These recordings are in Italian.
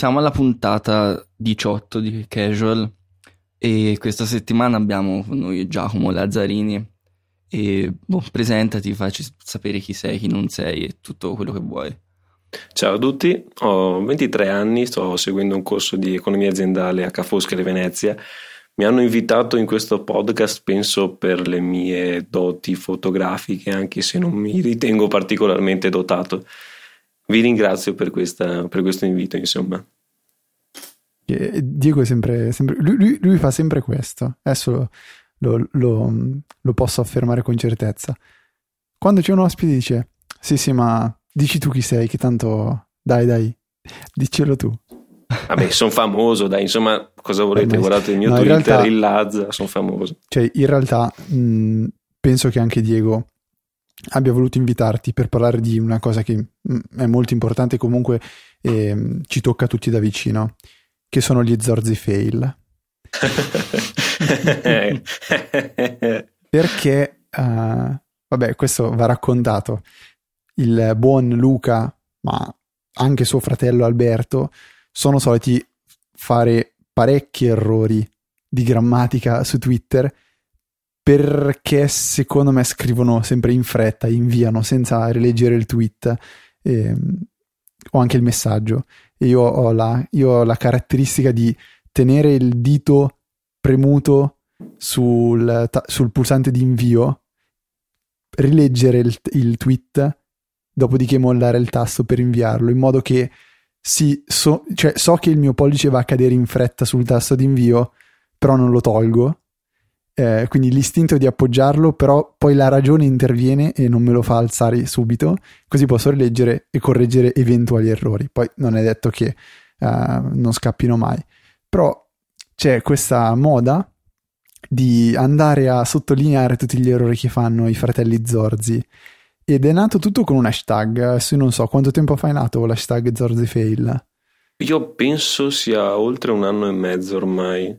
siamo alla puntata 18 di Casual e questa settimana abbiamo con noi Giacomo Lazzarini e boh, presentati, facci sapere chi sei, chi non sei e tutto quello che vuoi. Ciao a tutti, ho 23 anni, sto seguendo un corso di economia aziendale a Ca' Foscari Venezia. Mi hanno invitato in questo podcast, penso, per le mie doti fotografiche, anche se non mi ritengo particolarmente dotato vi ringrazio per, questa, per questo invito, insomma. Diego è sempre, sempre lui, lui, lui, fa sempre questo. Adesso lo, lo, lo, posso affermare con certezza. Quando c'è un ospite dice: Sì, sì, ma dici tu chi sei, che tanto dai, dai, dicelo tu. Vabbè, sono famoso, dai, insomma, cosa volete? Guardate il mio no, Twitter, realtà, il Laz, sono famoso. Cioè, in realtà, mh, penso che anche Diego abbia voluto invitarti per parlare di una cosa che mm, è molto importante comunque eh, ci tocca tutti da vicino, che sono gli zorzi fail. Perché, uh, vabbè, questo va raccontato. Il buon Luca, ma anche suo fratello Alberto, sono soliti fare parecchi errori di grammatica su Twitter perché secondo me scrivono sempre in fretta, inviano senza rileggere il tweet eh, o anche il messaggio. E io ho, la, io ho la caratteristica di tenere il dito premuto sul, sul pulsante di invio, rileggere il, il, tweet, dopodiché mollare il tasto per inviarlo, in modo che sì, so, cioè, so che il mio pollice va a cadere in fretta sul tasto di invio, però non lo tolgo eh, quindi l'istinto di appoggiarlo, però poi la ragione interviene e non me lo fa alzare subito, così posso rileggere e correggere eventuali errori. Poi non è detto che uh, non scappino mai, però c'è questa moda di andare a sottolineare tutti gli errori che fanno i fratelli Zorzi. Ed è nato tutto con un hashtag. Adesso non so quanto tempo fa è nato l'hashtag Zorzi Fail. Io penso sia oltre un anno e mezzo ormai.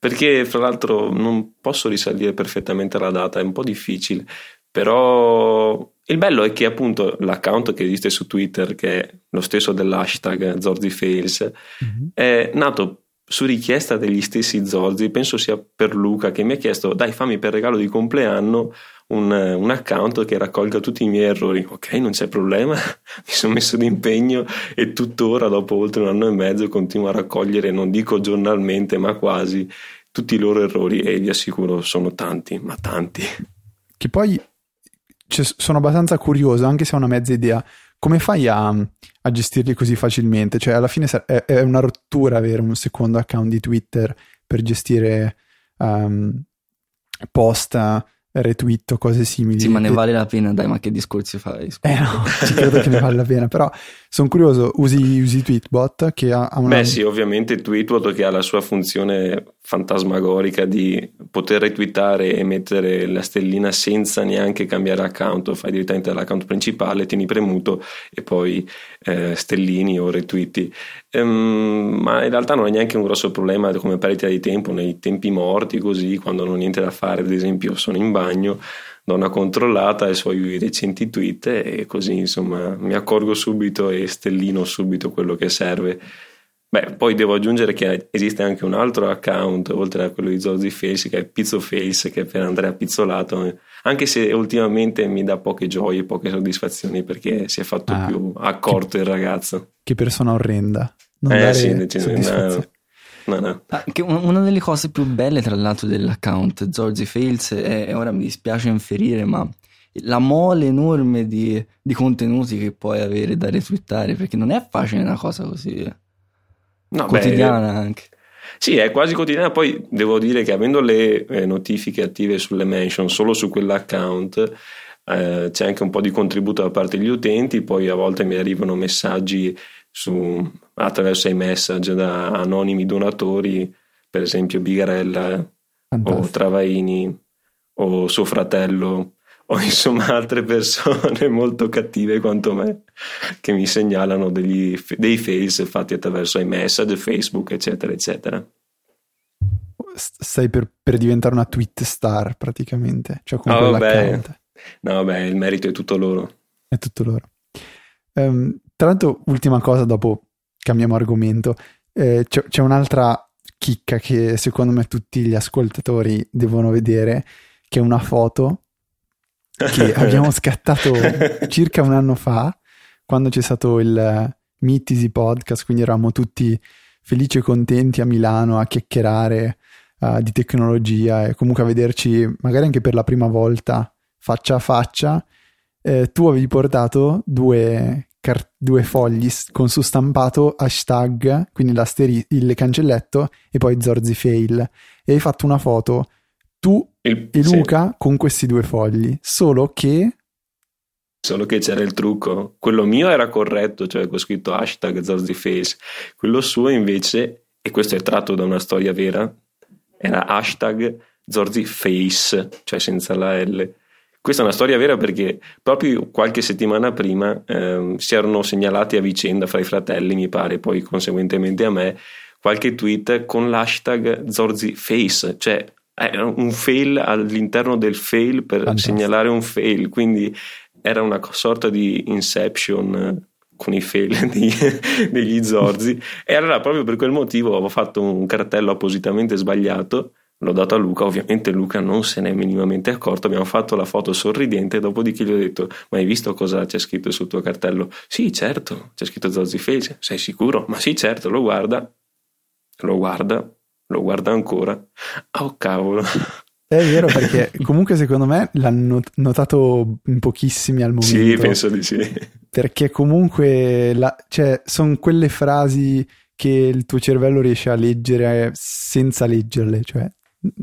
Perché, fra l'altro, non posso risalire perfettamente alla data, è un po' difficile. Però il bello è che appunto l'account che esiste su Twitter, che è lo stesso dell'hashtag ZorziFails, mm-hmm. è nato su richiesta degli stessi Zorzi, penso sia per Luca, che mi ha chiesto dai fammi per regalo di compleanno un, un, account che raccolga tutti i miei errori. Ok, non c'è problema, mi sono messo d'impegno e tuttora, dopo oltre un anno e mezzo, continuo a raccogliere, non dico giornalmente, ma quasi tutti i loro errori e vi assicuro sono tanti, ma tanti. Che poi cioè, sono abbastanza curioso, anche se ho una mezza idea. Come fai a, a gestirli così facilmente? Cioè, alla fine è, è, una rottura avere un secondo account di Twitter per gestire um, post retweet o cose simili. Sì, ma ne vale la pena, dai, ma che discorsi fai? Scusa. Eh no, ci credo che ne vale la pena, però sono curioso, usi, usi Tweetbot che ha, una... Beh sì, ovviamente Tweetbot che ha la sua funzione fantasmagorica di poter retweetare e mettere la stellina senza neanche cambiare account, fai direttamente l'account principale, tieni premuto e poi eh, stellini o retweeti. Um, ma in realtà non è neanche un grosso problema come perdita di tempo nei tempi morti così, quando non ho niente da fare, ad esempio sono in bagno do una controllata ai suoi recenti tweet e così insomma mi accorgo subito e stellino subito quello che serve Beh, poi devo aggiungere che esiste anche un altro account, oltre a quello di Zozzi Face, che è Pizzo Face, che è per Andrea Pizzolato, anche se ultimamente mi dà poche gioie, poche soddisfazioni, perché si è fatto ah, più accorto che, il ragazzo. Che persona orrenda. Non eh sì, no, no, no. Anche una delle cose più belle, tra l'altro, dell'account Zorzi Fails è, ora mi dispiace inferire, ma la mole enorme di, di contenuti che puoi avere da retweetare, perché non è facile una cosa così no, quotidiana beh, anche. Sì, è quasi quotidiana. Poi devo dire che avendo le eh, notifiche attive sulle mention solo su quell'account, eh, c'è anche un po' di contributo da parte degli utenti. Poi a volte mi arrivano messaggi su, attraverso i message da anonimi donatori, per esempio Bigarella Fantastico. o Travaini o suo fratello o insomma altre persone molto cattive quanto me che mi segnalano degli, dei fails fatti attraverso i message, Facebook, eccetera, eccetera. Stai per, per diventare una tweet star praticamente, cioè con oh, quell'account. No, vabbè, il merito è tutto loro. È tutto loro. Um, tra l'altro, ultima cosa dopo cambiamo argomento. Eh, c'è, c'è un'altra chicca che secondo me tutti gli ascoltatori devono vedere, che è una foto che abbiamo scattato circa un anno fa, quando c'è stato il Meet Easy Podcast, quindi eravamo tutti felici e contenti a Milano a chiacchierare uh, di tecnologia e comunque a vederci magari anche per la prima volta faccia a faccia. Eh, tu avevi portato due, car- due fogli con su stampato hashtag, quindi il cancelletto e poi Zorzi Fail e hai fatto una foto tu il, e Luca sì. con questi due fogli, solo che Solo che c'era il trucco. Quello mio era corretto, cioè con scritto hashtag ZorziFace. Quello suo invece, e questo è tratto da una storia vera, era hashtag ZorziFace, cioè senza la L. Questa è una storia vera perché proprio qualche settimana prima ehm, si erano segnalati a vicenda fra i fratelli, mi pare, poi conseguentemente a me, qualche tweet con l'hashtag ZorziFace, cioè un fail all'interno del fail per Fantastico. segnalare un fail, quindi era una sorta di Inception eh, con i fail di, degli Zorzi e allora proprio per quel motivo avevo fatto un cartello appositamente sbagliato l'ho dato a Luca, ovviamente Luca non se n'è minimamente accorto, abbiamo fatto la foto sorridente, dopodiché gli ho detto, ma hai visto cosa c'è scritto sul tuo cartello? Sì, certo, c'è scritto Zozzi Face, sei sicuro? Ma sì, certo, lo guarda, lo guarda, lo guarda ancora, oh cavolo. È vero perché comunque secondo me l'hanno notato in pochissimi al momento. Sì, penso di sì. Perché comunque la, cioè, sono quelle frasi che il tuo cervello riesce a leggere senza leggerle, cioè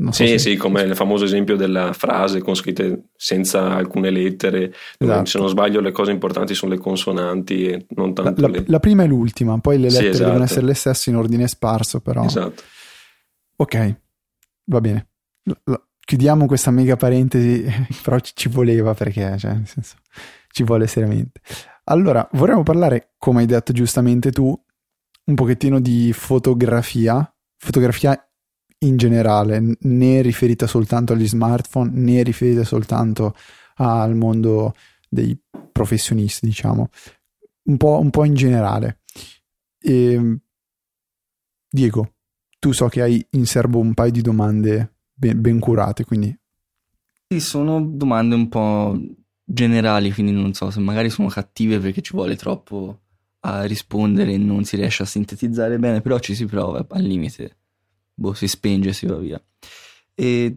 so sì, se... sì, come il famoso esempio della frase con scritte senza alcune lettere, esatto. se non sbaglio le cose importanti sono le consonanti e non tanto la, le... la prima e l'ultima, poi le lettere sì, esatto. devono essere le stesse in ordine sparso però. Esatto. Ok, va bene chiudiamo questa mega parentesi, però ci voleva perché, cioè, nel senso, ci vuole seriamente. Allora, vorremmo parlare, come hai detto giustamente tu, un pochettino di fotografia, fotografia in generale, né riferita soltanto agli smartphone, né riferita soltanto al mondo dei professionisti, diciamo, un po', un po in generale. E, ehm, Diego, tu so che hai in serbo un paio di domande ben, ben curate, quindi... Sì, sono domande un po' generali, quindi non so se magari sono cattive perché ci vuole troppo a rispondere e non si riesce a sintetizzare bene, però ci si prova al limite, boh, si spenge e si va via. E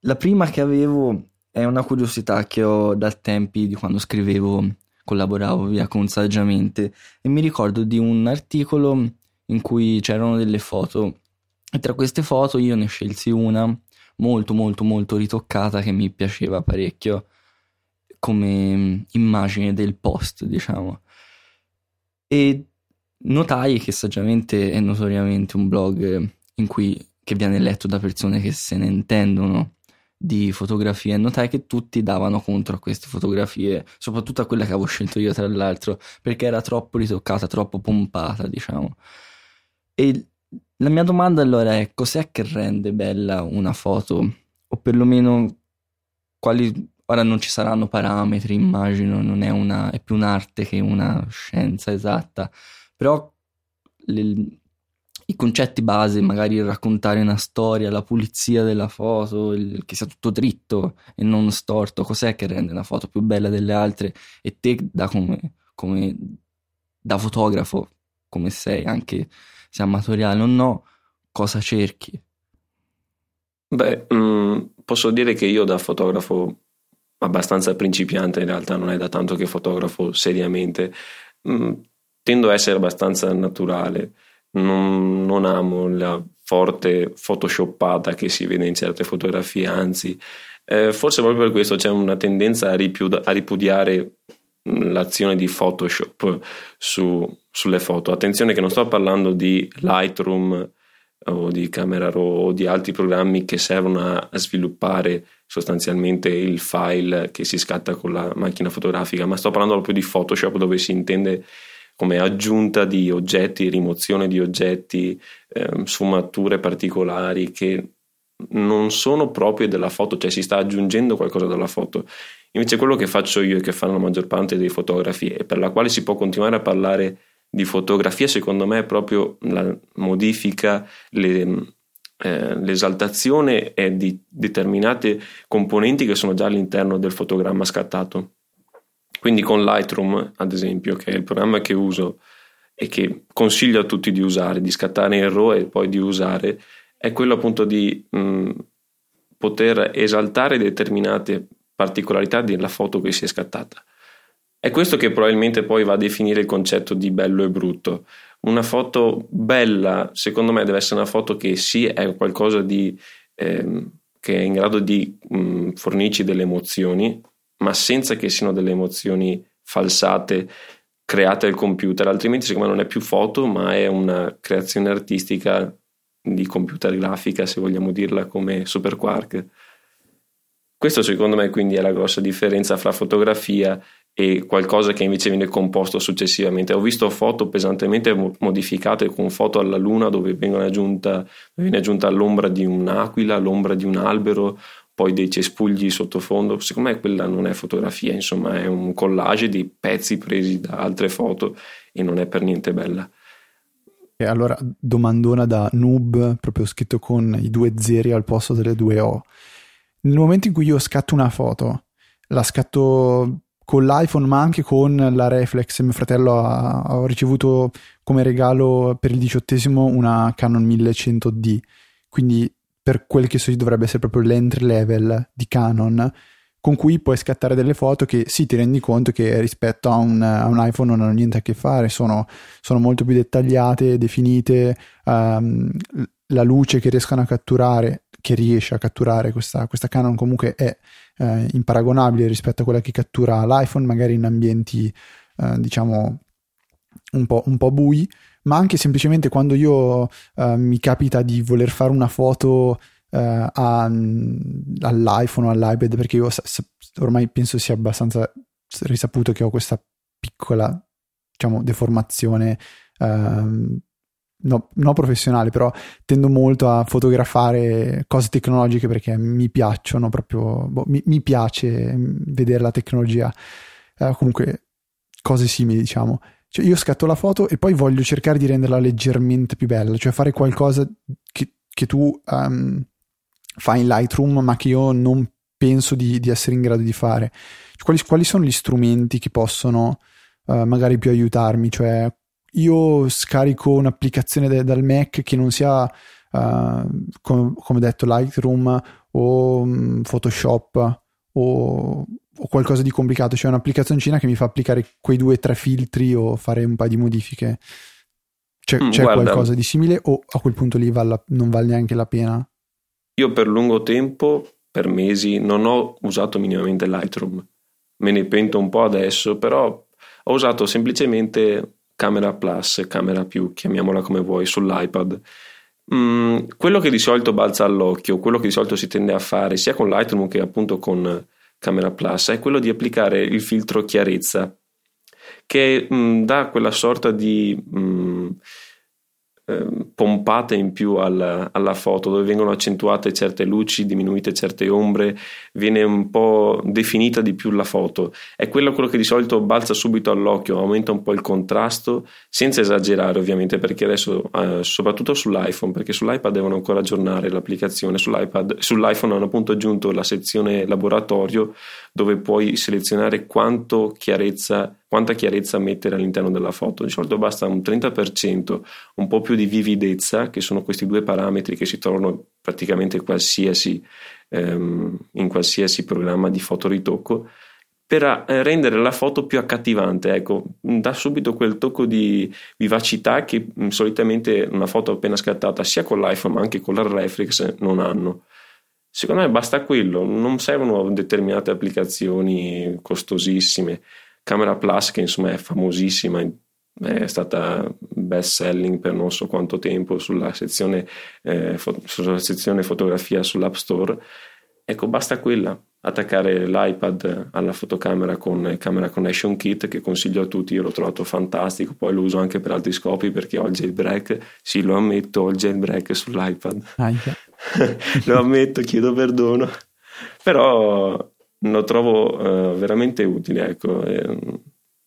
la prima che avevo è una curiosità che ho da tempi di quando scrivevo, collaboravo via con Saggiamente e mi ricordo di un articolo in cui c'erano delle foto e tra queste foto io ne scelsi una molto molto molto ritoccata che mi piaceva parecchio come mm, immagine del post, diciamo. E notai che saggiamente è notoriamente un blog in cui, che viene letto da persone che se ne intendono di fotografie. Notai che tutti davano contro a queste fotografie, soprattutto a quella che avevo scelto io, tra l'altro, perché era troppo ritoccata, troppo pompata, diciamo. E la mia domanda allora è cos'è che rende bella una foto? O perlomeno quali... Ora non ci saranno parametri, immagino, non è, una, è più un'arte che una scienza esatta, però le, i concetti base, magari raccontare una storia, la pulizia della foto, il, che sia tutto dritto e non storto, cos'è che rende una foto più bella delle altre? E te da come, come da fotografo, come sei anche se amatoriale o no, cosa cerchi? Beh, mh, mm, posso dire che io da fotografo abbastanza principiante, in realtà non è da tanto che fotografo seriamente, mh, mm, tendo a essere abbastanza naturale, non, non amo la forte photoshoppata che si vede in certe fotografie, anzi, eh, forse proprio per questo c'è una tendenza a ripudiare l'azione di Photoshop su, sulle foto. Attenzione che non sto parlando di Lightroom o di Camera Raw o di altri programmi che servono a, sviluppare sostanzialmente il file che si scatta con la macchina fotografica, ma sto parlando proprio di Photoshop dove si intende come aggiunta di oggetti, rimozione di oggetti, eh, sfumature particolari che non sono proprie della foto, cioè si sta aggiungendo qualcosa dalla foto. Invece quello che faccio io e che fanno la maggior parte dei fotografi e per la quale si può continuare a parlare di fotografia secondo me è proprio la modifica, le, eh, l'esaltazione è di determinate componenti che sono già all'interno del fotogramma scattato. Quindi con Lightroom, ad esempio, che è il programma che uso e che consiglio a tutti di usare, di scattare in RAW e poi di usare, è quello appunto di mh, poter esaltare determinate particolarità della foto che si è scattata. È questo che probabilmente poi va a definire il concetto di bello e brutto. Una foto bella, secondo me, deve essere una foto che sì è qualcosa di, eh, che è in grado di mh, fornirci delle emozioni, ma senza che siano delle emozioni falsate create al computer, altrimenti secondo me non è più foto, ma è una creazione artistica di computer grafica, se vogliamo dirla come Super Quark. Questo secondo me quindi è la grossa differenza fra fotografia e qualcosa che invece viene composto successivamente. Ho visto foto pesantemente modificate con foto alla luna dove aggiunta, viene aggiunta l'ombra di un'aquila, l'ombra di un albero, poi dei cespugli sottofondo. Secondo me quella non è fotografia, insomma è un collage di pezzi presi da altre foto e non è per niente bella. E allora domandona da noob, proprio scritto con i due zeri al posto delle due O. Nel momento in cui io scatto una foto, la scatto con l'iPhone ma anche con la Reflex. Mio fratello ha, ha ricevuto come regalo per il diciottesimo una Canon 1100D, quindi per quel che so io dovrebbe essere proprio l'entry level di Canon con cui puoi scattare delle foto che sì ti rendi conto che rispetto a un, a un iPhone non hanno niente a che fare, sono, sono molto più dettagliate, definite, um, la luce che riescono a catturare, che riesce a catturare questa, questa Canon comunque è eh, imparagonabile rispetto a quella che cattura l'iPhone, magari in ambienti eh, diciamo un po', un po' bui, ma anche semplicemente quando io eh, mi capita di voler fare una foto eh, a, all'iPhone o all'iPad, perché io ormai penso sia abbastanza risaputo che ho questa piccola diciamo deformazione ehm, no, no professionale, però tendo molto a fotografare cose tecnologiche perché mi piacciono proprio, boh, mi, mi, piace vedere la tecnologia, eh, comunque cose simili diciamo. Cioè io scatto la foto e poi voglio cercare di renderla leggermente più bella, cioè fare qualcosa che, che tu um, fai in Lightroom ma che io non penso di, di essere in grado di fare. Quali, quali sono gli strumenti che possono uh, magari più aiutarmi? Cioè io scarico un'applicazione de- dal Mac che non sia, uh, com- come detto, Lightroom o um, Photoshop o, o, qualcosa di complicato, cioè un'applicazione cina che mi fa applicare quei due o tre filtri o fare un paio di modifiche. C'è, mm, c'è qualcosa di simile o a quel punto lì vale, non vale neanche la pena? Io per lungo tempo, per mesi, non ho usato minimamente Lightroom. Me ne pento un po' adesso, però ho usato semplicemente camera plus, camera più, chiamiamola come vuoi, sull'iPad. Mm, quello che di solito balza all'occhio, quello che di solito si tende a fare sia con Lightroom che appunto con Camera Plus è quello di applicare il filtro chiarezza che mm, dà quella sorta di mm, pompate in più alla, alla, foto, dove vengono accentuate certe luci, diminuite certe ombre, viene un po' definita di più la foto. È quello, quello che di solito balza subito all'occhio, aumenta un po' il contrasto, senza esagerare ovviamente, perché adesso, eh, soprattutto sull'iPhone, perché sull'iPad devono ancora aggiornare l'applicazione, sull'iPad, sull'iPhone hanno appunto aggiunto la sezione laboratorio dove puoi selezionare quanto chiarezza quanta chiarezza mettere all'interno della foto. Di solito basta un 30%, un po' più di vividezza, che sono questi due parametri che si trovano praticamente qualsiasi, ehm, in qualsiasi programma di fotoritocco, per eh, rendere la foto più accattivante. Ecco, dà subito quel tocco di vivacità che mh, solitamente una foto appena scattata sia con l'iPhone ma anche con la reflex non hanno. Secondo me basta quello, non servono determinate applicazioni costosissime. Camera Plus che insomma è famosissima, è stata best selling per non so quanto tempo sulla sezione, eh, fo- sulla sezione fotografia sull'App Store. Ecco, basta quella, attaccare l'iPad alla fotocamera con Camera Connection Kit che consiglio a tutti, io l'ho trovato fantastico, poi lo uso anche per altri scopi perché ho il jailbreak, sì lo ammetto, ho il jailbreak sull'iPad, lo ammetto, chiedo perdono, però lo trovo uh, veramente utile. Ecco.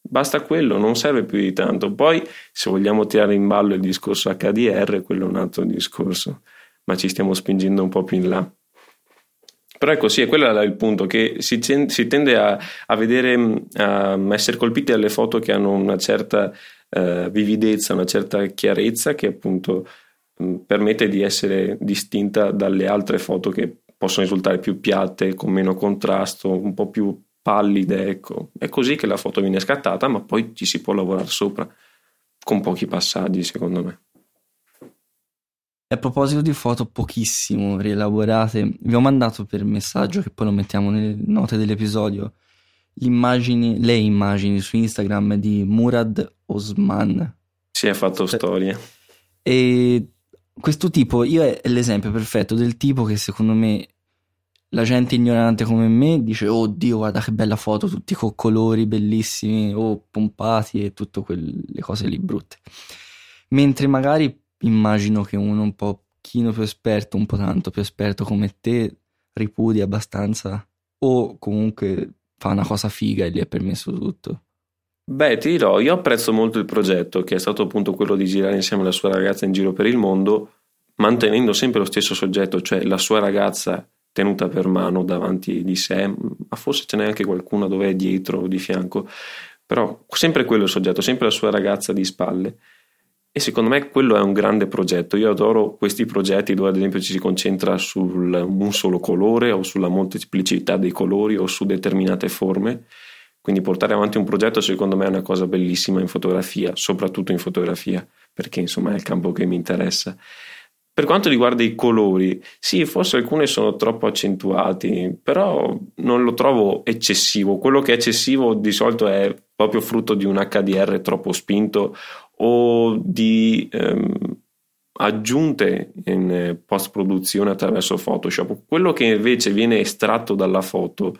Basta quello, non serve più di tanto. Poi, se vogliamo tirare in ballo il discorso HDR, quello è un altro discorso, ma ci stiamo spingendo un po' più in là. Però ecco sì, è quello il punto, che si, si tende a, a, vedere, a essere colpiti dalle foto che hanno una certa uh, vividezza, una certa chiarezza che appunto mh, permette di essere distinta dalle altre foto che possono risultare più piatte, con meno contrasto, un po' più pallide, ecco. È così che la foto viene scattata, ma poi ci si può lavorare sopra, con pochi passaggi secondo me. A proposito di foto pochissimo rielaborate, vi ho mandato per messaggio, che poi lo mettiamo nelle note dell'episodio, immagini, le immagini su Instagram di Murad Osman. Si è fatto storia. E questo tipo, io è l'esempio perfetto del tipo che secondo me la gente ignorante come me dice oddio guarda che bella foto, tutti con colori bellissimi o pompati e tutte quelle cose lì brutte. Mentre magari immagino che uno un pochino più esperto, un po' tanto più esperto come te, ripudi abbastanza o comunque fa una cosa figa e gli è permesso tutto. Beh, ti dirò, io apprezzo molto il progetto, che è stato appunto quello di girare insieme alla sua ragazza in giro per il mondo, mantenendo sempre lo stesso soggetto, cioè la sua ragazza tenuta per mano davanti di sé, ma forse ce n'è anche qualcuna dove è dietro o di fianco, però sempre quello il soggetto, sempre la sua ragazza di spalle. E secondo me quello è un grande progetto. Io adoro questi progetti dove ad esempio ci si concentra su un solo colore o sulla molteplicità dei colori o su determinate forme. Quindi portare avanti un progetto secondo me è una cosa bellissima in fotografia, soprattutto in fotografia, perché insomma è il campo che mi interessa. Per quanto riguarda i colori, sì, forse alcuni sono troppo accentuati, però non lo trovo eccessivo. Quello che è eccessivo di solito è proprio frutto di un HDR troppo spinto o di ehm, aggiunte in post produzione attraverso Photoshop. Quello che invece viene estratto dalla foto,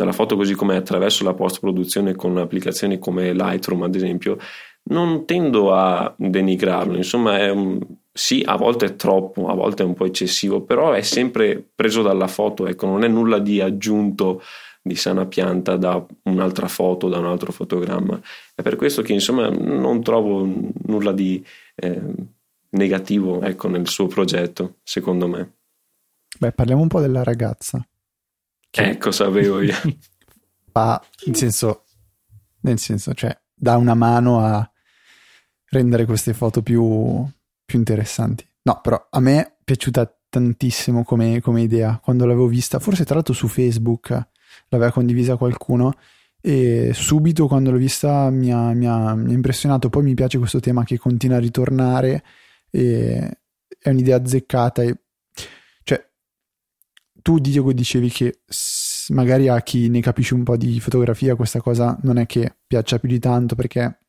dalla foto così come attraverso la post produzione con applicazioni come Lightroom ad esempio, non tendo a denigrarlo, insomma è un, sì, a volte è troppo, a volte è un po' eccessivo, però è sempre preso dalla foto, ecco, non è nulla di aggiunto di sana pianta da un'altra foto, da un altro fotogramma. È per questo che insomma non trovo nulla di eh, negativo ecco, nel suo progetto, secondo me. Beh, parliamo un po' della ragazza. Che ecco, sapevo io. Fa, nel senso, nel senso, cioè, dà una mano a rendere queste foto più, più interessanti. No, però a me è piaciuta tantissimo come, come idea quando l'avevo vista, forse tra l'altro su Facebook l'aveva condivisa qualcuno e subito quando l'ho vista mi ha, mi, ha, mi ha, impressionato. Poi mi piace questo tema che continua a ritornare e è un'idea azzeccata. E, tu Diego dicevi che magari a chi ne capisce un po' di fotografia questa cosa non è che piaccia più di tanto perché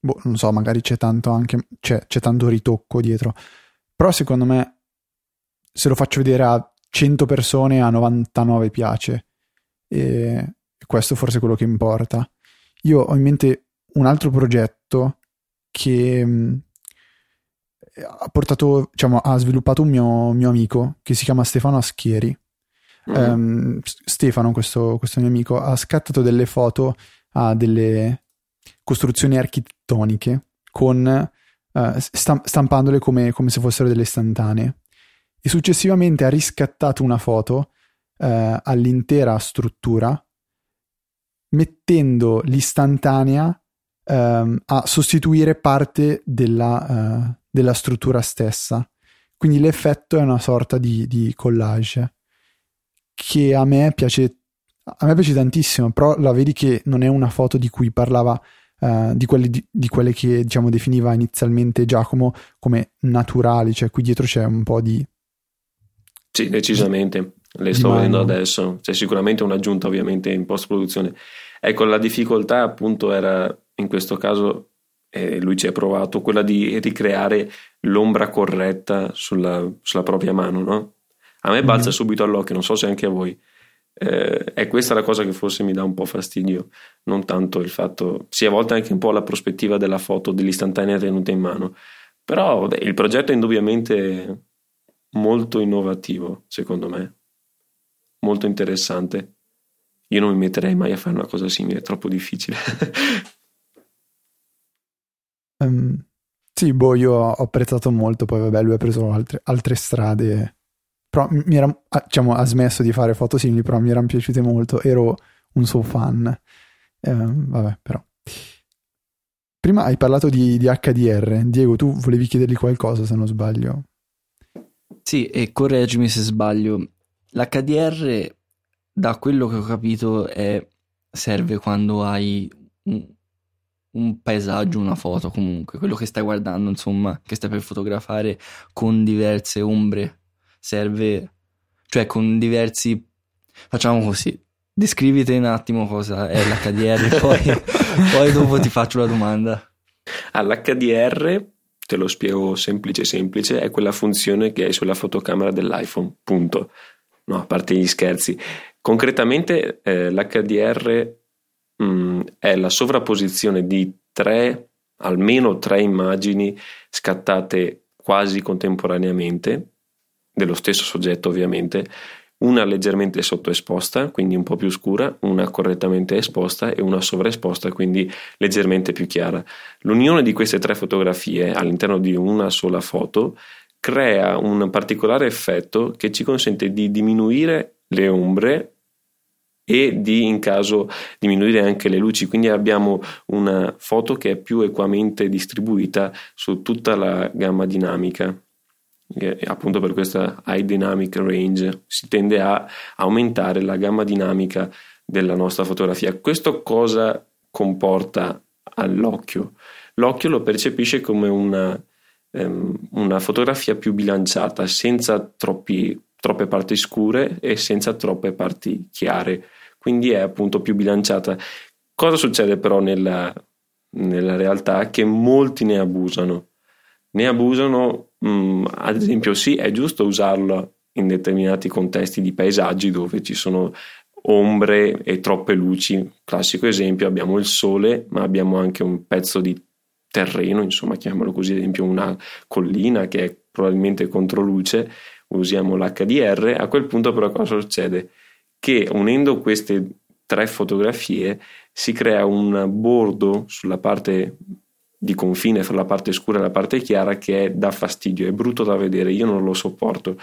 boh, non so, magari c'è tanto anche c'è, c'è tanto ritocco dietro. Però secondo me se lo faccio vedere a 100 persone a 99 piace e questo forse è quello che importa. Io ho in mente un altro progetto che ha portato, diciamo, ha sviluppato un mio, mio, amico che si chiama Stefano Aschieri. Mm-hmm. Um, Stefano, questo, questo, mio amico, ha scattato delle foto a delle costruzioni architettoniche con uh, stampandole come, come, se fossero delle istantanee e successivamente ha riscattato una foto uh, all'intera struttura mettendo l'istantanea um, a sostituire parte della, uh, della, struttura stessa. Quindi l'effetto è una sorta di, di, collage che a me piace. A me piace tantissimo, però la vedi che non è una foto di cui parlava Uh, di, quelli, di, di, quelle che diciamo definiva inizialmente Giacomo come naturali, cioè qui dietro c'è un po' di. Sì, decisamente le sto vedendo adesso, c'è sicuramente un'aggiunta ovviamente in post produzione. Ecco, la difficoltà appunto era in questo caso, e lui ci ha provato, quella di ricreare l'ombra corretta sulla, sulla propria mano, no? A me balza mm-hmm. subito all'occhio, non so se anche a voi. Eh, è questa la cosa che forse mi dà un po' fastidio, non tanto il fatto, sì, a volte anche un po' la prospettiva della foto, dell'istantanea tenuta in mano, però beh, il progetto è indubbiamente molto innovativo, secondo me molto interessante. io non mi metterei mai a fare una cosa simile, è troppo difficile. um, sì, boh, io ho apprezzato molto, poi vabbè, lui ha preso altre, altre strade, però mi era, diciamo, ha smesso di fare foto simili, però mi erano piaciute molto, ero un suo fan. Um, vabbè, però. Prima hai parlato di, di HDR, Diego, tu volevi chiedergli qualcosa se non sbaglio. Sì, e correggimi se sbaglio. L'HDR, da quello che ho capito, è, serve quando hai un, paesaggio, una foto comunque, quello che stai guardando, insomma, che stai per fotografare con diverse ombre. Serve, cioè con diversi... Facciamo così, descriviti un attimo cosa è l'HDR, poi, poi dopo ti faccio la domanda. All'HDR te lo spiego semplice semplice, è quella funzione che hai sulla fotocamera dell'iPhone, punto. No, a parte gli scherzi. Concretamente eh, l'HDR mh, è la sovrapposizione di tre, almeno tre immagini scattate quasi contemporaneamente, dello stesso soggetto ovviamente, una leggermente sottoesposta, quindi un po' più scura, una correttamente esposta e una sovraesposta, quindi leggermente più chiara. L'unione di queste tre fotografie all'interno di una sola foto crea un particolare effetto che ci consente di diminuire le ombre e di in caso diminuire anche le luci quindi abbiamo una foto che è più equamente distribuita su tutta la gamma dinamica appunto per questa high dynamic range si tende a aumentare la gamma dinamica della nostra fotografia. Questo cosa comporta all'occhio? L'occhio lo percepisce come una, um, una fotografia più bilanciata, senza troppi, troppe parti scure e senza troppe parti chiare, quindi è appunto più bilanciata. Cosa succede però nella, nella realtà? Che molti ne abusano. Ne abusano Mm, ad esempio, sì, è giusto usarlo in determinati contesti di paesaggi dove ci sono ombre e troppe luci. Classico esempio, abbiamo il sole, ma abbiamo anche un pezzo di terreno, insomma, chiamiamolo così, ad esempio una collina che è probabilmente contro luce, usiamo l'HDR. A quel punto, però, cosa succede? Che unendo queste tre fotografie si crea un bordo sulla parte di confine fra la parte scura e la parte chiara che è da fastidio, è brutto da vedere, io non lo sopporto.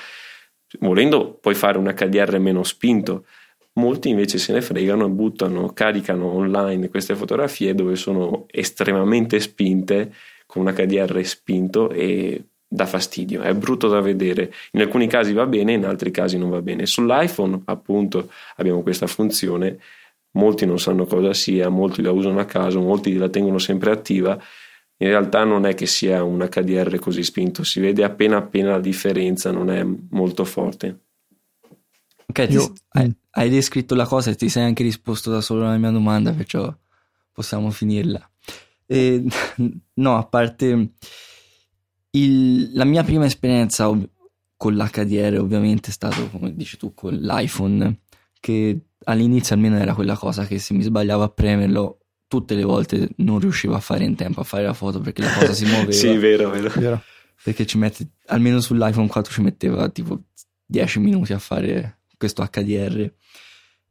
Volendo puoi fare un HDR meno spinto, molti invece se ne fregano, buttano, caricano online queste fotografie dove sono estremamente spinte con un HDR spinto e dà fastidio, è brutto da vedere. In alcuni casi va bene, in altri casi non va bene. Sull'iPhone, appunto, abbiamo questa funzione, molti non sanno cosa sia, molti la usano a caso, molti la tengono sempre attiva in realtà non è che sia un HDR così spinto, si vede appena appena la differenza, non è molto forte. Ok, Io, hai, hai, descritto la cosa e ti sei anche risposto da solo alla mia domanda, perciò possiamo finirla. E, no, a parte il, la mia prima esperienza ov- con l'HDR ovviamente è stato, come dici tu, con l'iPhone, che all'inizio almeno era quella cosa che se mi sbagliavo a premerlo tutte le volte non riuscivo a fare in tempo a fare la foto perché la cosa si muoveva. sì, vero, vero, vero. Perché ci mette, almeno sull'iPhone 4 ci metteva tipo 10 minuti a fare questo HDR.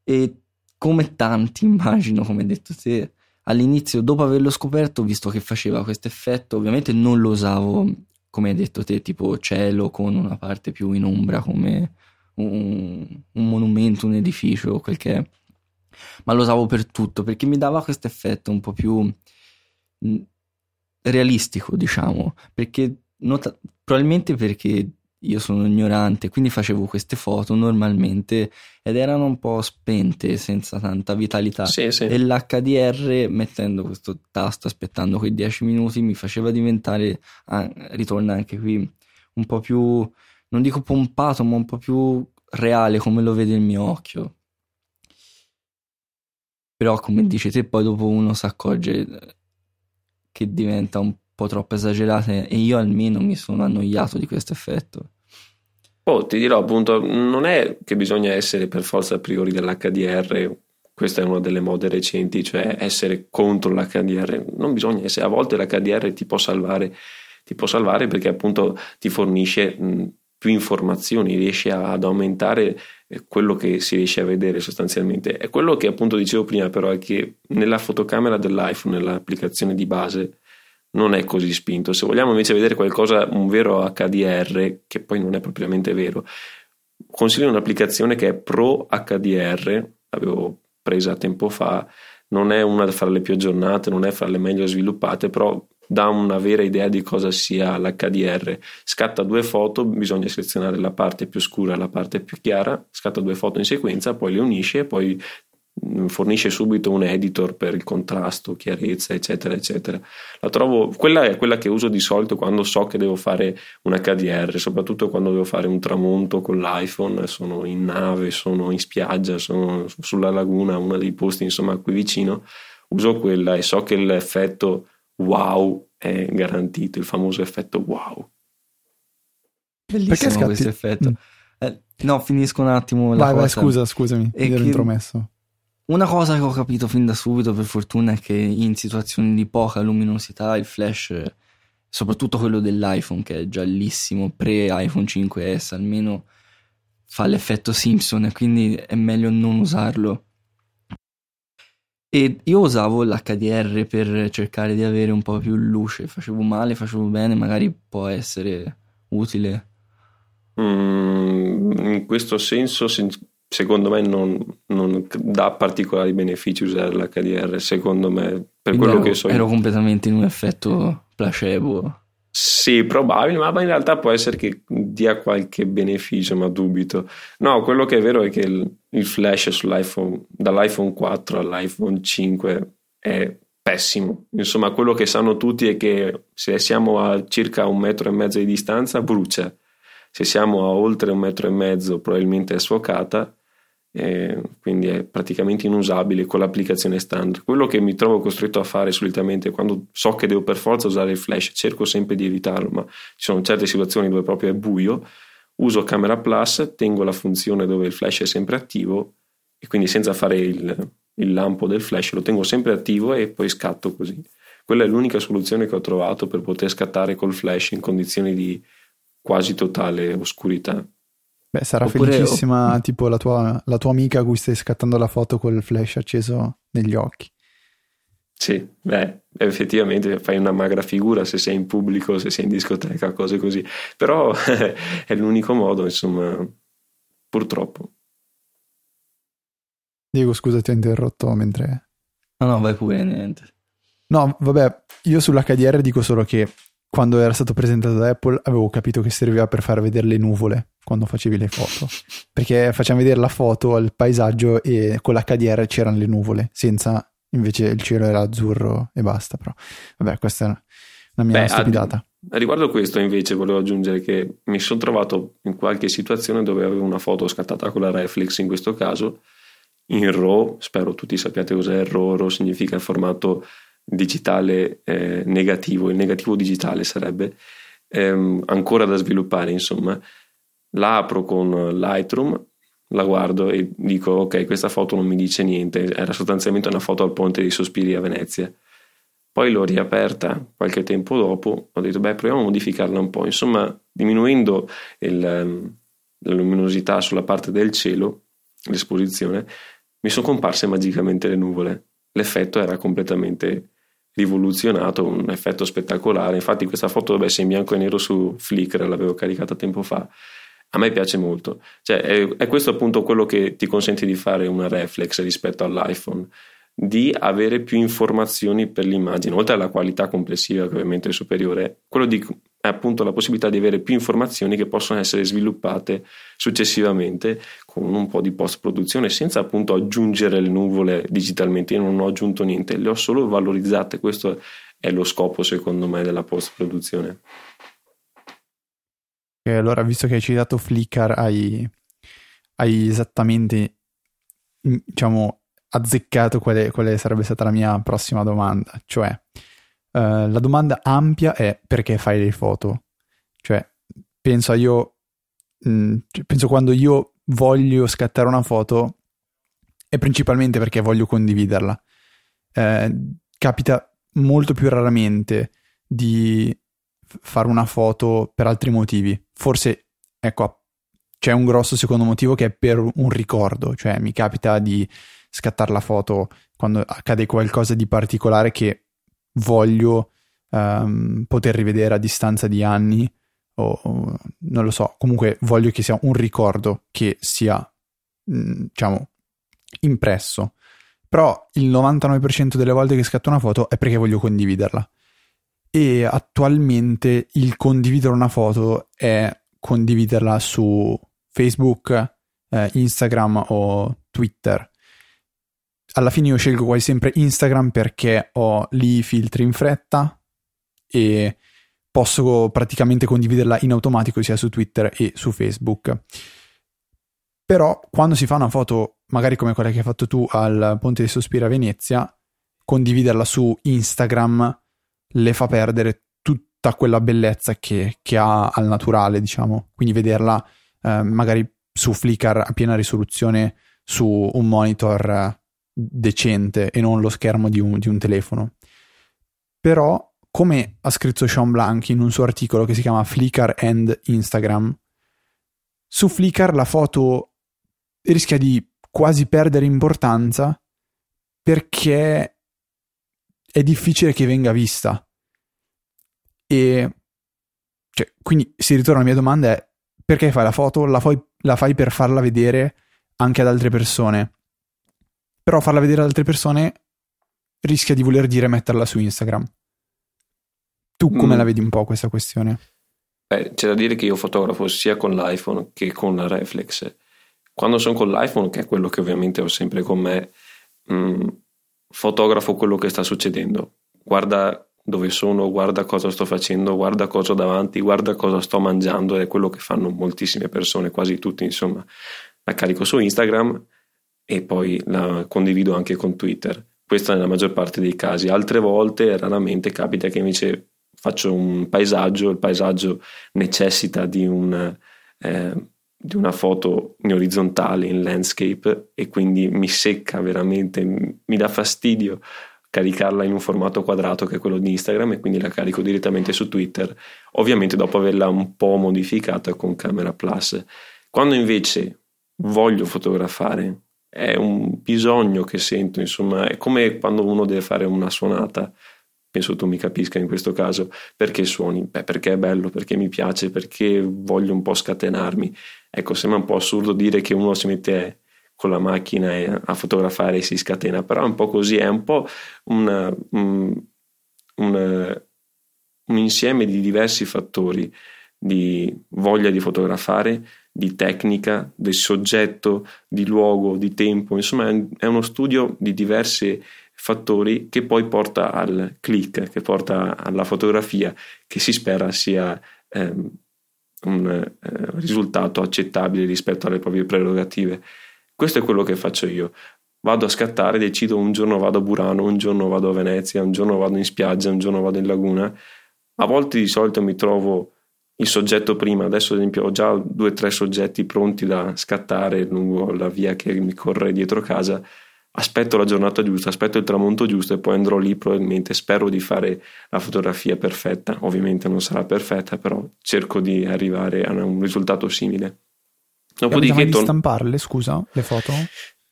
E come tanti, immagino, come hai detto te, all'inizio, dopo averlo scoperto, visto che faceva questo effetto, ovviamente non lo usavo, come hai detto te, tipo cielo con una parte più in ombra, come un, un monumento, un edificio, quel che è. Ma lo usavo per tutto perché mi dava questo effetto un po' più mm, realistico, diciamo, perché nota- probabilmente perché io sono ignorante, quindi facevo queste foto normalmente ed erano un po' spente, senza tanta vitalità. Sì, sì. E l'HDR, mettendo questo tasto, aspettando quei 10 minuti, mi faceva diventare, ah, ritorna anche qui, un po' più, non dico pompato, ma un po' più reale come lo vede il mio occhio. Però come dici te poi dopo uno si accorge che diventa un po' troppo esagerata e io almeno mi sono annoiato di questo effetto. Oh, ti dirò appunto, non è che bisogna essere per forza a priori dell'HDR, questa è una delle mode recenti, cioè essere contro l'HDR, non bisogna essere, a volte l'HDR ti può salvare, ti può salvare perché appunto ti fornisce più informazioni, riesci ad aumentare quello che si riesce a vedere sostanzialmente. E quello che appunto dicevo prima però è che nella fotocamera dell'iPhone, nell'applicazione di base, non è così spinto. Se vogliamo invece vedere qualcosa, un vero HDR, che poi non è propriamente vero, consiglio un'applicazione che è Pro HDR, l'avevo presa tempo fa, non è una fra le più aggiornate, non è fra le meglio sviluppate, però dà una vera idea di cosa sia l'HDR. Scatta due foto, bisogna selezionare la parte più scura e la parte più chiara, scatta due foto in sequenza, poi le unisce e poi fornisce subito un editor per il contrasto, chiarezza, eccetera, eccetera. La trovo, quella è quella che uso di solito quando so che devo fare un HDR, soprattutto quando devo fare un tramonto con l'iPhone, sono in nave, sono in spiaggia, sono sulla laguna, uno dei posti insomma qui vicino, uso quella e so che l'effetto wow è garantito, il famoso effetto wow. Bellissimo questo effetto. Mm. Eh, no, finisco un attimo. La vai, cosa. vai, scusa, scusami, mi ero intromesso. Una cosa che ho capito fin da subito, per fortuna, è che in situazioni di poca luminosità il flash, soprattutto quello dell'iPhone, che è giallissimo, pre-iPhone 5S, almeno fa l'effetto Simpson e quindi è meglio non usarlo e io usavo l'HDR per cercare di avere un po' più luce, facevo male, facevo bene, magari può essere utile. Mm, in questo senso, secondo me, non, non, dà particolari benefici usare l'HDR. Secondo me, per Quindi quello ero, che so. Ero completamente in un effetto placebo. Sì, probabile, ma in realtà può essere che dia qualche beneficio, ma dubito. No, quello che è vero è che il, il flash sull'iPhone, dall'iPhone 4 all'iPhone 5 è pessimo. Insomma, quello che sanno tutti è che se siamo a circa un metro e mezzo di distanza brucia. Se siamo a oltre un metro e mezzo probabilmente è sfocata eh, quindi è praticamente inusabile con l'applicazione standard. Quello che mi trovo costretto a fare solitamente quando so che devo per forza usare il flash, cerco sempre di evitarlo, ma ci sono certe situazioni dove proprio è buio, uso Camera Plus, tengo la funzione dove il flash è sempre attivo e quindi senza fare il, il lampo del flash lo tengo sempre attivo e poi scatto così. Quella è l'unica soluzione che ho trovato per poter scattare col flash in condizioni di quasi totale oscurità. Beh, sarà Oppure, felicissima o... tipo la tua, la tua amica a cui stai scattando la foto col flash acceso negli occhi. Sì, beh, effettivamente fai una magra figura se sei in pubblico, se sei in discoteca, cose così. Però è l'unico modo, insomma, purtroppo. Diego, scusa, ti ho interrotto mentre... No, no, vai pure, niente. No, vabbè, io sull'HDR dico solo che quando era stato presentato da Apple avevo capito che serviva per far vedere le nuvole quando facevi le foto. Perché facciamo vedere la foto al paesaggio e con l'HDR c'erano le nuvole, senza invece il cielo era azzurro e basta. Però vabbè, questa è una mia Beh, stupidata. A, riguardo questo, invece, volevo aggiungere che mi sono trovato in qualche situazione dove avevo una foto scattata con la reflex, in questo caso in RAW. Spero tutti sappiate cos'è il RAW. RAW significa il formato digitale eh, negativo, il negativo digitale sarebbe ehm, ancora da sviluppare, insomma la apro con Lightroom, la guardo e dico ok, questa foto non mi dice niente, era sostanzialmente una foto al ponte dei sospiri a Venezia. Poi l'ho riaperta qualche tempo dopo, ho detto beh proviamo a modificarla un po', insomma diminuendo il, ehm, la luminosità sulla parte del cielo, l'esposizione, mi sono comparse magicamente le nuvole. L'effetto era completamente rivoluzionato, un effetto spettacolare. Infatti questa foto dovrebbe essere in bianco e nero su Flickr, l'avevo caricata tempo fa a me piace molto. Cioè, è, è, questo appunto quello che ti consente di fare una reflex rispetto all'iPhone, di avere più informazioni per l'immagine, oltre alla qualità complessiva che ovviamente è superiore, quello di, è appunto la possibilità di avere più informazioni che possono essere sviluppate successivamente con un po' di post-produzione senza appunto aggiungere le nuvole digitalmente. Io non ho aggiunto niente, le ho solo valorizzate. Questo è lo scopo secondo me della post-produzione. E allora, visto che hai citato Flickr, hai, hai esattamente, mm, diciamo, azzeccato quale, quale, sarebbe stata la mia prossima domanda. Cioè, uh, la domanda ampia è perché fai le foto? Cioè, penso io, mh, mm, cioè, penso quando io voglio scattare una foto è principalmente perché voglio condividerla. Eh, capita molto più raramente di fare una foto per altri motivi. Forse, ecco, c'è un grosso secondo motivo che è per un ricordo, cioè mi capita di scattare la foto quando accade qualcosa di particolare che voglio um, poter rivedere a distanza di anni o, o, non lo so, comunque voglio che sia un ricordo che sia mh, diciamo impresso. Però il 99% delle volte che scatto una foto è perché voglio condividerla. E attualmente il condividere una foto è condividerla su Facebook, eh, Instagram o Twitter. Alla fine io scelgo quasi sempre Instagram perché ho lì i filtri in fretta e posso praticamente condividerla in automatico sia su Twitter e su Facebook. Però quando si fa una foto, magari come quella che hai fatto tu al Ponte di Sospira a Venezia, condividerla su Instagram le fa perdere tutta quella bellezza che, che ha al naturale, diciamo. Quindi vederla eh, magari su Flickr a piena risoluzione su un monitor decente e non lo schermo di un, di un telefono. Però, come ha scritto Sean Blank in un suo articolo che si chiama Flickr and Instagram, su Flickr la foto rischia di quasi perdere importanza perché è difficile che venga vista. E cioè, quindi si ritorna alla mia domanda è perché fai la foto? La fai, la fai per farla vedere anche ad altre persone. Però farla vedere ad altre persone rischia di voler dire metterla su Instagram. Tu come mm. la vedi un po' questa questione? Beh, c'è da dire che io fotografo sia con l'iPhone che con la reflex. Quando sono con l'iPhone, che è quello che ovviamente ho sempre con me, mh, mm, fotografo quello che sta succedendo. Guarda dove sono, guarda cosa sto facendo, guarda cosa ho davanti, guarda cosa sto mangiando, è quello che fanno moltissime persone, quasi tutti, insomma. La carico su Instagram e poi la condivido anche con Twitter. Questo nella maggior parte dei casi. Altre volte, raramente, capita che invece faccio un paesaggio, il paesaggio necessita di, un, eh, di una foto in orizzontale, in landscape, e quindi mi secca veramente, mi dà fastidio caricarla in un formato quadrato che è quello di Instagram e quindi la carico direttamente su Twitter, ovviamente dopo averla un po' modificata con Camera Plus. Quando invece voglio fotografare, è un bisogno che sento, insomma, è come quando uno deve fare una suonata. Penso tu mi capisca in questo caso perché suoni? Beh, perché è bello, perché mi piace, perché voglio un po' scatenarmi. Ecco, sembra un po' assurdo dire che uno si mette con la macchina a fotografare e si scatena, però è un po' così, è un po' una, un, un, un insieme di diversi fattori di voglia di fotografare, di tecnica, del soggetto, di luogo, di tempo, insomma è uno studio di diversi fattori che poi porta al click, che porta alla fotografia che si spera sia ehm, un eh, risultato accettabile rispetto alle proprie prerogative. Questo è quello che faccio io. Vado a scattare, decido un giorno vado a Burano, un giorno vado a Venezia, un giorno vado in spiaggia, un giorno vado in laguna. A volte di solito mi trovo il soggetto prima, adesso ad esempio ho già due o tre soggetti pronti da scattare lungo la via che mi corre dietro casa. Aspetto la giornata giusta, aspetto il tramonto giusto e poi andrò lì probabilmente. Spero di fare la fotografia perfetta. Ovviamente non sarà perfetta, però cerco di arrivare a un risultato simile. Dopodiché di torn- stamparle, scusa, le foto?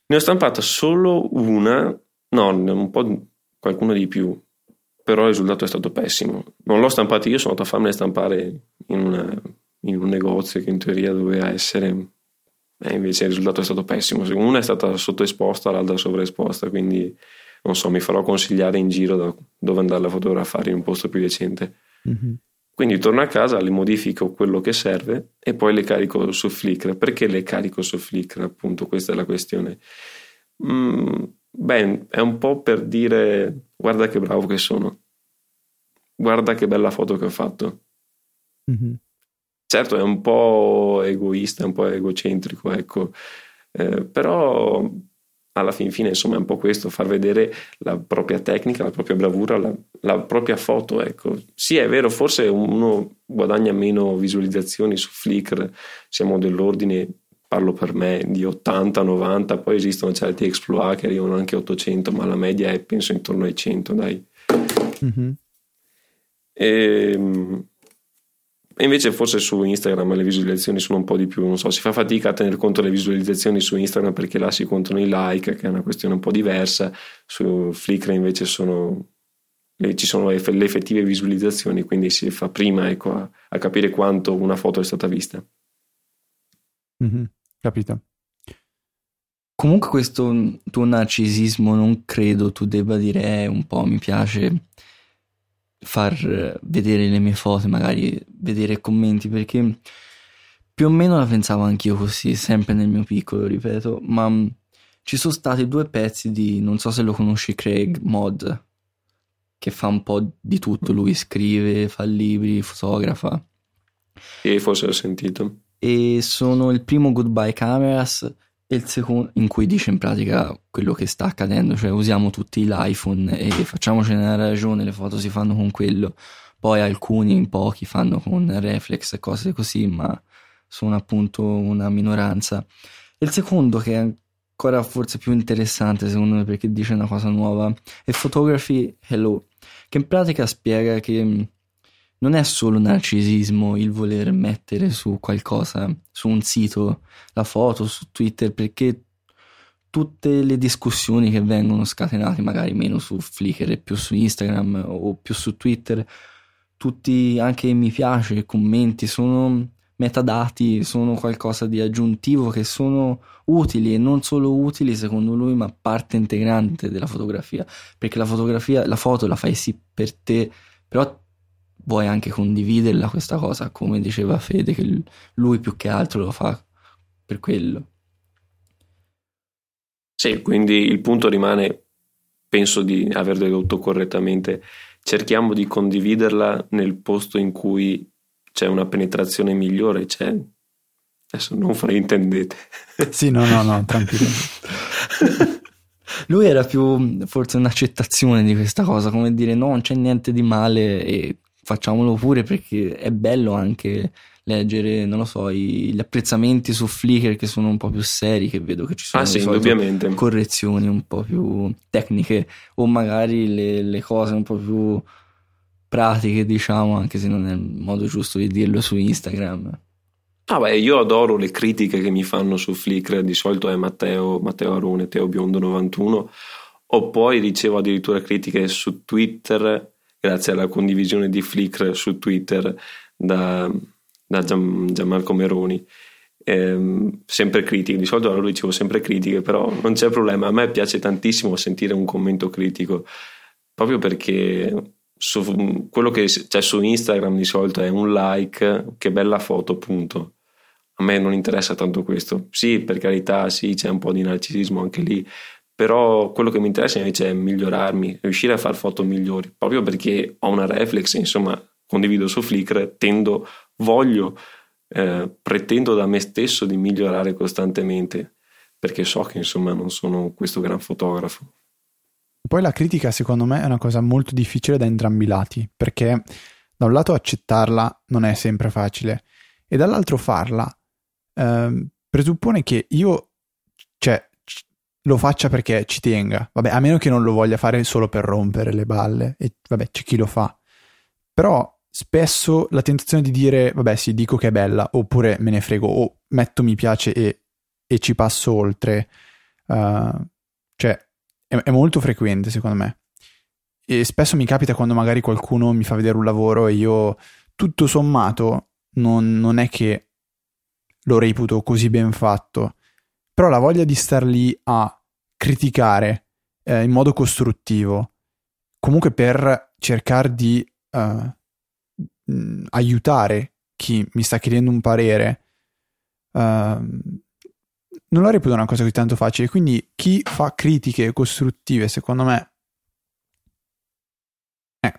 Ne ho stampata solo una, no, un po' qualcuno di più, però il risultato è stato pessimo. Non l'ho stampata io, sono andato a farmele stampare in, una, in un negozio che in teoria doveva essere e invece il risultato è stato pessimo. Una è stata sottoesposta, l'altra sovraesposta, quindi non so, mi farò consigliare in giro da dove andarla a fotografare in un posto più decente. Mm-hmm. Quindi torno a casa, le modifico quello che serve e poi le carico su Flickr. Perché le carico su Flickr? Appunto, questa è la questione. Mm, beh, è un po' per dire guarda che bravo che sono, guarda che bella foto che ho fatto. Mm-hmm. Certo, è un po' egoista, un po' egocentrico, ecco, eh, però alla fin fine insomma è un po' questo, far vedere la propria tecnica, la propria bravura, la, la, propria foto, ecco. Sì, è vero, forse uno guadagna meno visualizzazioni su Flickr, siamo dell'ordine, parlo per me, di 80-90, poi esistono certi exploit che arrivano anche a 800, ma la media è penso intorno ai 100, dai. Mm-hmm. E, ehm, E invece forse su Instagram le visualizzazioni sono un po' di più, non so, si fa fatica a tenere conto delle visualizzazioni su Instagram perché là si contano i like, che è una questione un po' diversa, su Flickr invece sono, ci sono le effettive visualizzazioni, quindi si fa prima ecco, a, a capire quanto una foto è stata vista. Mm-hmm, capito. Comunque questo tuo narcisismo non credo tu debba dire eh, un po' mi piace far vedere le mie foto, magari vedere commenti, perché più o meno la pensavo anch'io così, sempre nel mio piccolo, ripeto, ma ci sono stati due pezzi di, non so se lo conosci, Craig Mod, che fa un po' di tutto, lui scrive, fa libri, fotografa. E forse l'ho sentito. E sono il primo Goodbye Cameras e il secondo in cui dice in pratica quello che sta accadendo, cioè usiamo tutti l'iPhone e facciamocene una ragione, le foto si fanno con quello, poi alcuni, pochi fanno con reflex e cose così, ma sono appunto una minoranza. Il secondo che è ancora forse più interessante secondo me perché dice una cosa nuova è Photography Hello, che in pratica spiega che non è solo narcisismo il voler mettere su qualcosa, su un sito, la foto, su Twitter, perché tutte le discussioni che vengono scatenate, magari meno su Flickr e più su Instagram o più su Twitter, tutti anche mi piace, commenti, sono metadati, sono qualcosa di aggiuntivo che sono utili e non solo utili secondo lui, ma parte integrante della fotografia, perché la fotografia, la foto la fai sì per te, però vuoi anche condividerla questa cosa, come diceva Fede, che lui più che altro lo fa per quello. Sì, quindi il punto rimane, penso di aver dedotto correttamente, cerchiamo di condividerla nel posto in cui c'è una penetrazione migliore, c'è... Adesso non fraintendete. Sì, no, no, no, tranquillo. Lui era più forse un'accettazione di questa cosa, come dire no, non c'è niente di male e facciamolo pure perché è bello anche leggere, non lo so, i, gli apprezzamenti su Flickr che sono un po' più seri, che vedo che ci sono ah, sì, indubbiamente. correzioni un po' più tecniche o magari le, le, cose un po' più pratiche, diciamo, anche se non è il modo giusto di dirlo su Instagram. Ah beh, io adoro le critiche che mi fanno su Flickr, di solito è Matteo, Matteo Arone, Teo Biondo 91, o poi ricevo addirittura critiche su Twitter grazie alla condivisione di Flickr su Twitter da, da Gian, Gianmarco Meroni. Eh, sempre critiche, di solito allora ricevo sempre critiche, però non c'è problema, a me piace tantissimo sentire un commento critico, proprio perché su, quello che c'è su Instagram di solito è un like, che bella foto, punto. A me non interessa tanto questo. Sì, per carità, sì, c'è un po' di narcisismo anche lì, però quello che mi interessa invece è migliorarmi, riuscire a fare foto migliori, proprio perché ho una reflex, insomma, condivido su Flickr, tendo, voglio, eh, pretendo da me stesso di migliorare costantemente, perché so che insomma non sono questo gran fotografo. Poi la critica secondo me è una cosa molto difficile da entrambi i lati, perché da un lato accettarla non è sempre facile e dall'altro farla eh, presuppone che io, cioè lo faccia perché ci tenga. Vabbè, a meno che non lo voglia fare solo per rompere le balle. E vabbè, c'è chi lo fa. Però spesso la tentazione di dire, vabbè, sì, dico che è bella, oppure me ne frego, o metto mi piace e, e ci passo oltre. Uh, cioè, è, è molto frequente, secondo me. E spesso mi capita quando magari qualcuno mi fa vedere un lavoro e io, tutto sommato, non, non è che lo reputo così ben fatto però la voglia di star lì a criticare eh, in modo costruttivo, comunque per cercare di uh, aiutare chi mi sta chiedendo un parere, uh, non la reputo una cosa così tanto facile. Quindi chi fa critiche costruttive, secondo me, eh,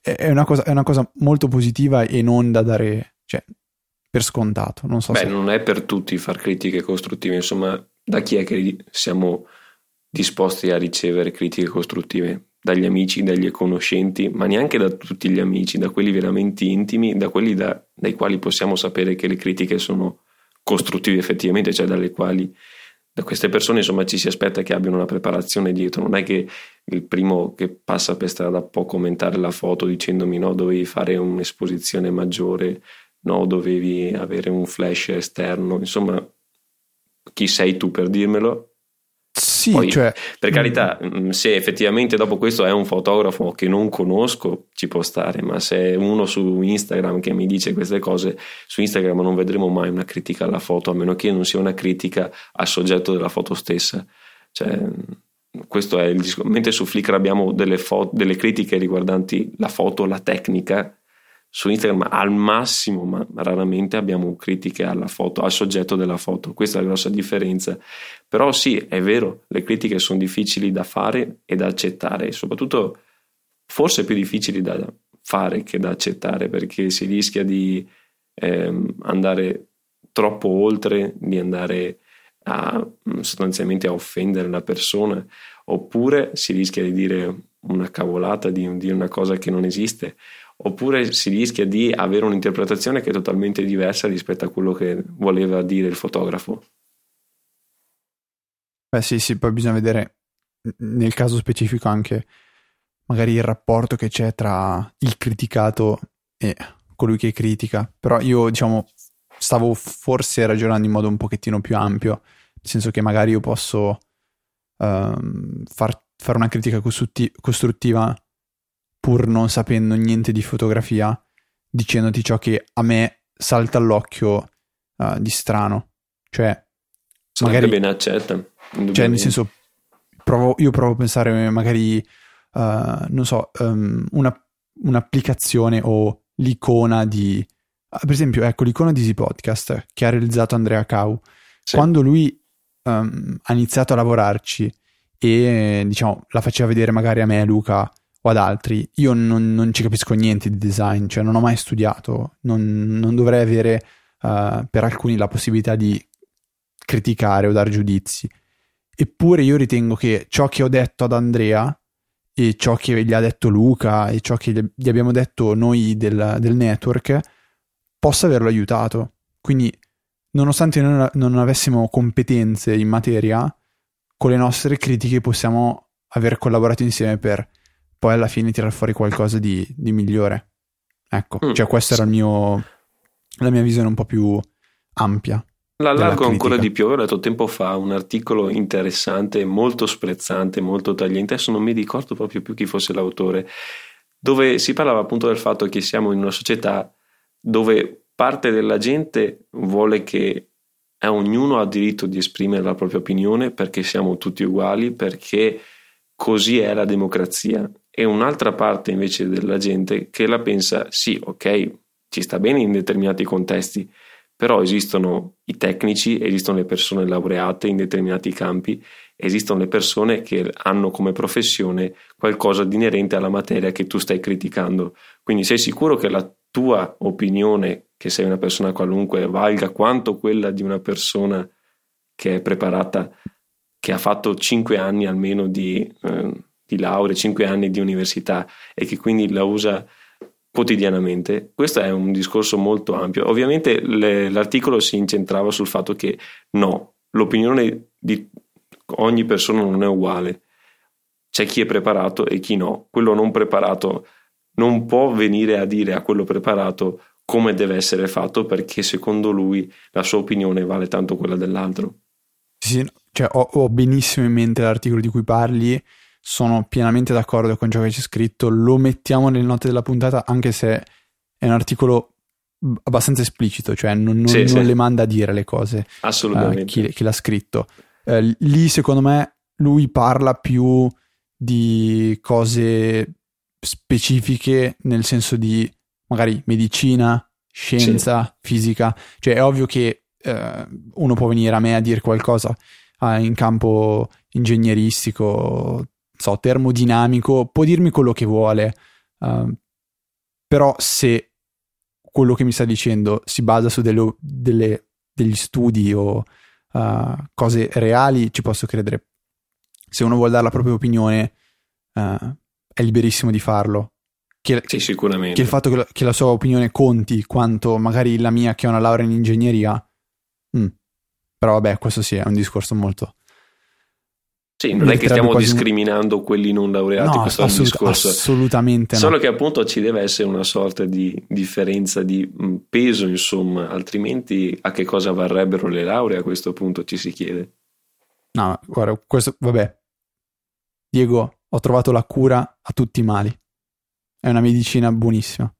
è, una cosa, è una cosa molto positiva e non da dare... Cioè, per scontato. Non so Beh, se... non è per tutti far critiche costruttive, insomma, da chi è che siamo disposti a ricevere critiche costruttive? Dagli amici, dagli conoscenti, ma neanche da tutti gli amici, da quelli veramente intimi, da quelli da, dai quali possiamo sapere che le critiche sono costruttive effettivamente, cioè dalle quali da queste persone insomma ci si aspetta che abbiano una preparazione dietro, non è che il primo che passa per strada può commentare la foto dicendomi no, dovevi fare un'esposizione maggiore, no, dovevi avere un flash esterno, insomma chi sei tu per dirmelo? Sì, Poi, cioè, per carità, mm, se effettivamente dopo questo è un fotografo che non conosco, ci può stare, ma se è uno su Instagram che mi dice queste cose, su Instagram non vedremo mai una critica alla foto, a meno che non sia una critica al soggetto della foto stessa. Cioè, questo è il discorso. Mentre su Flickr abbiamo delle, fo- delle critiche riguardanti la foto, la tecnica, su Instagram al massimo, ma raramente abbiamo critiche alla foto, al soggetto della foto. Questa è la grossa differenza. Però sì, è vero, le critiche sono difficili da fare e da accettare, soprattutto forse più difficili da fare che da accettare, perché si rischia di ehm, andare troppo oltre, di andare a sostanzialmente a offendere la persona, oppure si rischia di dire una cavolata, di dire una cosa che non esiste oppure si rischia di avere un'interpretazione che è totalmente diversa rispetto a quello che voleva dire il fotografo. Beh sì, sì, poi bisogna vedere nel caso specifico anche magari il rapporto che c'è tra il criticato e colui che critica, però io diciamo stavo forse ragionando in modo un pochettino più ampio, nel senso che magari io posso um, far, fare una critica costruttiva pur non sapendo niente di fotografia, dicendoti ciò che a me salta all'occhio uh, di strano. Cioè, Sarebbe magari... ben accetta. Cioè, nel senso, provo, io provo a pensare magari, uh, non so, um, una, un'applicazione o l'icona di... Per esempio, ecco, l'icona di Easy Podcast che ha realizzato Andrea Cau. Sì. Quando lui um, ha iniziato a lavorarci e, diciamo, la faceva vedere magari a me, Luca, o ad altri, io non, non, ci capisco niente di design, cioè non ho mai studiato, non, non dovrei avere uh, per alcuni la possibilità di criticare o dare giudizi. Eppure io ritengo che ciò che ho detto ad Andrea e ciò che gli ha detto Luca e ciò che gli abbiamo detto noi del, del network possa averlo aiutato. Quindi, nonostante noi non avessimo competenze in materia, con le nostre critiche possiamo aver collaborato insieme per poi alla fine tirare fuori qualcosa di, di migliore. Ecco, mm. cioè questa era mio, la mia visione un po' più ampia. L'allargo ancora di più, avevo letto tempo fa un articolo interessante, molto sprezzante, molto tagliente, adesso non mi ricordo proprio più chi fosse l'autore, dove si parlava appunto del fatto che siamo in una società dove parte della gente vuole che ognuno ha diritto di esprimere la propria opinione perché siamo tutti uguali, perché così è la democrazia e un'altra parte invece della gente che la pensa sì, ok, ci sta bene in determinati contesti, però esistono i tecnici, esistono le persone laureate in determinati campi, esistono le persone che hanno come professione qualcosa di inerente alla materia che tu stai criticando. Quindi sei sicuro che la tua opinione, che sei una persona qualunque, valga quanto quella di una persona che è preparata, che ha fatto 5 anni almeno di... Eh, di laurea, 5 anni di università e che quindi la usa quotidianamente. Questo è un discorso molto ampio. Ovviamente le, l'articolo si incentrava sul fatto che no, l'opinione di ogni persona non è uguale. C'è chi è preparato e chi no. Quello non preparato non può venire a dire a quello preparato come deve essere fatto perché secondo lui la sua opinione vale tanto quella dell'altro. Sì, cioè, ho, ho benissimo in mente l'articolo di cui parli sono pienamente d'accordo con ciò che c'è scritto, lo mettiamo nelle note della puntata anche se è un articolo abbastanza esplicito, cioè non, non, sì, non sì. le manda a dire le cose Assolutamente. Uh, chi, chi, l'ha scritto. Uh, lì secondo me lui parla più di cose specifiche nel senso di magari medicina, scienza, sì. fisica, cioè è ovvio che uh, uno può venire a me a dire qualcosa in campo ingegneristico, so, termodinamico, può dirmi quello che vuole, uh, però se quello che mi sta dicendo si basa su delle, delle, degli studi o uh, cose reali, ci posso credere. Se uno vuole dare la propria opinione, uh, è liberissimo di farlo. Che, sì, sicuramente. Che il fatto che la, che la, sua opinione conti quanto magari la mia che ha una laurea in ingegneria, mm, Però vabbè, questo sì, è un discorso molto... Sì, non è che stiamo discriminando quelli non laureati, no, questo assolut- è un discorso. Assolutamente Solo no. che appunto ci deve essere una sorta di differenza di peso, insomma, altrimenti a che cosa varrebbero le lauree a questo punto ci si chiede. No, guarda, questo, vabbè. Diego, ho trovato la cura a tutti i mali. È una medicina buonissima.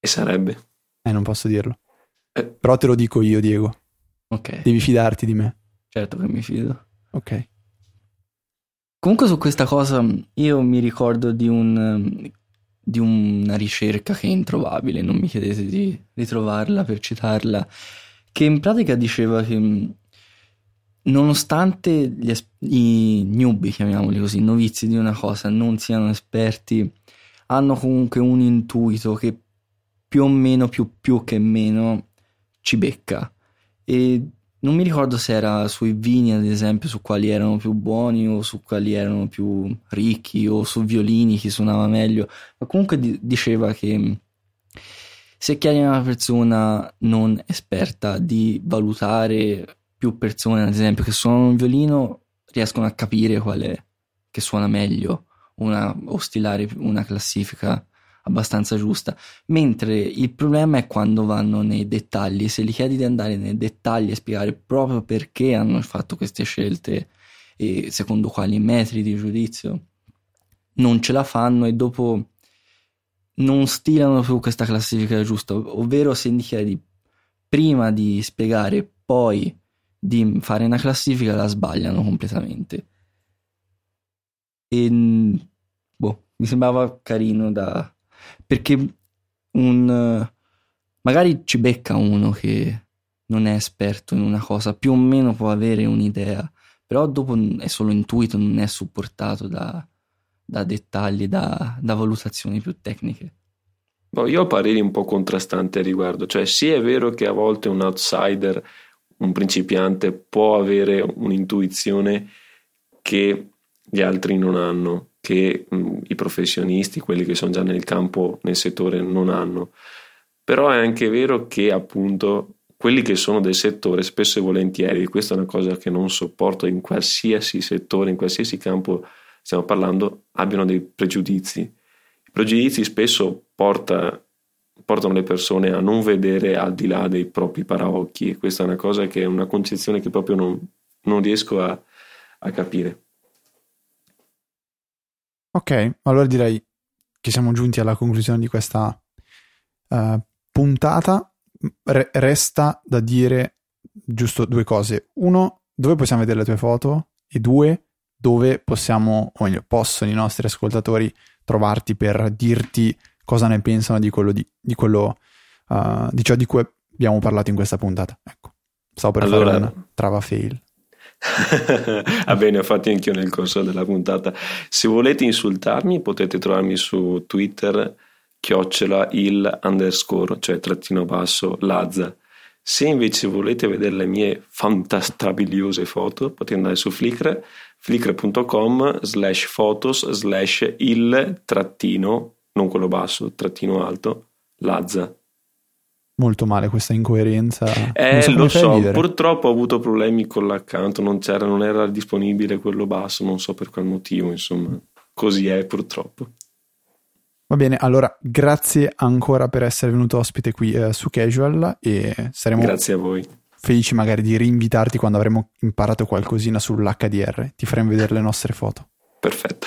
E sarebbe? Eh, non posso dirlo. Eh. Però te lo dico io, Diego. Ok. Devi fidarti di me. Certo che mi fido. Ok. Comunque su questa cosa io mi ricordo di, un, di una ricerca che è introvabile, non mi chiedete di ritrovarla per citarla, che in pratica diceva che nonostante gli i newbie, chiamiamoli così, novizi di una cosa, non siano esperti, hanno comunque un intuito che più o meno, più più che meno, ci becca. E non mi ricordo se era sui vini, ad esempio, su quali erano più buoni o su quali erano più ricchi o su violini chi suonava meglio, ma comunque di- diceva che se chiedi a una persona non esperta di valutare più persone, ad esempio, che suonano un violino, riescono a capire qual è che suona meglio una, o stilare una classifica abbastanza giusta, mentre il problema è quando vanno nei dettagli, se gli chiedi di andare nei dettagli e spiegare proprio perché hanno fatto queste scelte e secondo quali metri di giudizio, non ce la fanno e dopo non stilano più questa classifica giusta, ovvero se gli chiedi prima di spiegare, poi di fare una classifica, la sbagliano completamente. E boh, mi sembrava carino da, perché un, magari ci becca uno che non è esperto in una cosa, più o meno può avere un'idea, però dopo è solo intuito, non è supportato da, da dettagli, da, da, valutazioni più tecniche. Io ho pareri un po' contrastanti a riguardo, cioè sì è vero che a volte un outsider, un principiante può avere un'intuizione che gli altri non hanno, che mh, i professionisti, quelli che sono già nel campo, nel settore, non hanno. Però è anche vero che appunto quelli che sono del settore spesso e volentieri, questa è una cosa che non sopporto in qualsiasi settore, in qualsiasi campo stiamo parlando, abbiano dei pregiudizi. I pregiudizi spesso porta, portano le persone a non vedere al di là dei propri paraocchi e questa è una cosa che è una concezione che proprio non, non riesco a, a capire. Ok, allora direi che siamo giunti alla conclusione di questa uh, puntata. Re- resta da dire giusto due cose. Uno, dove possiamo vedere le tue foto? E due, dove possiamo, o meglio, possono i nostri ascoltatori trovarti per dirti cosa ne pensano di quello, di, di, quello, uh, di ciò di cui abbiamo parlato in questa puntata. Ecco, stavo per allora, fare una trava fail. Va bene, ho fatto anch'io nel corso della puntata. Se volete insultarmi potete trovarmi su Twitter chiocciola il underscore, cioè trattino basso Lazza. Se invece volete vedere le mie fantastrabiliose foto potete andare su Flickr, flickr.com slash photos slash il trattino, non quello basso, trattino alto, Lazza molto male questa incoerenza. Eh, so lo so, purtroppo ho avuto problemi con l'account, non, non era disponibile quello basso, non so per qual motivo, insomma, così è purtroppo. Va bene, allora grazie ancora per essere venuto ospite qui eh, su Casual e saremo grazie a voi. felici magari di rinvitarti quando avremo imparato qualcosina sull'HDR, ti faremo vedere le nostre foto. Perfetto.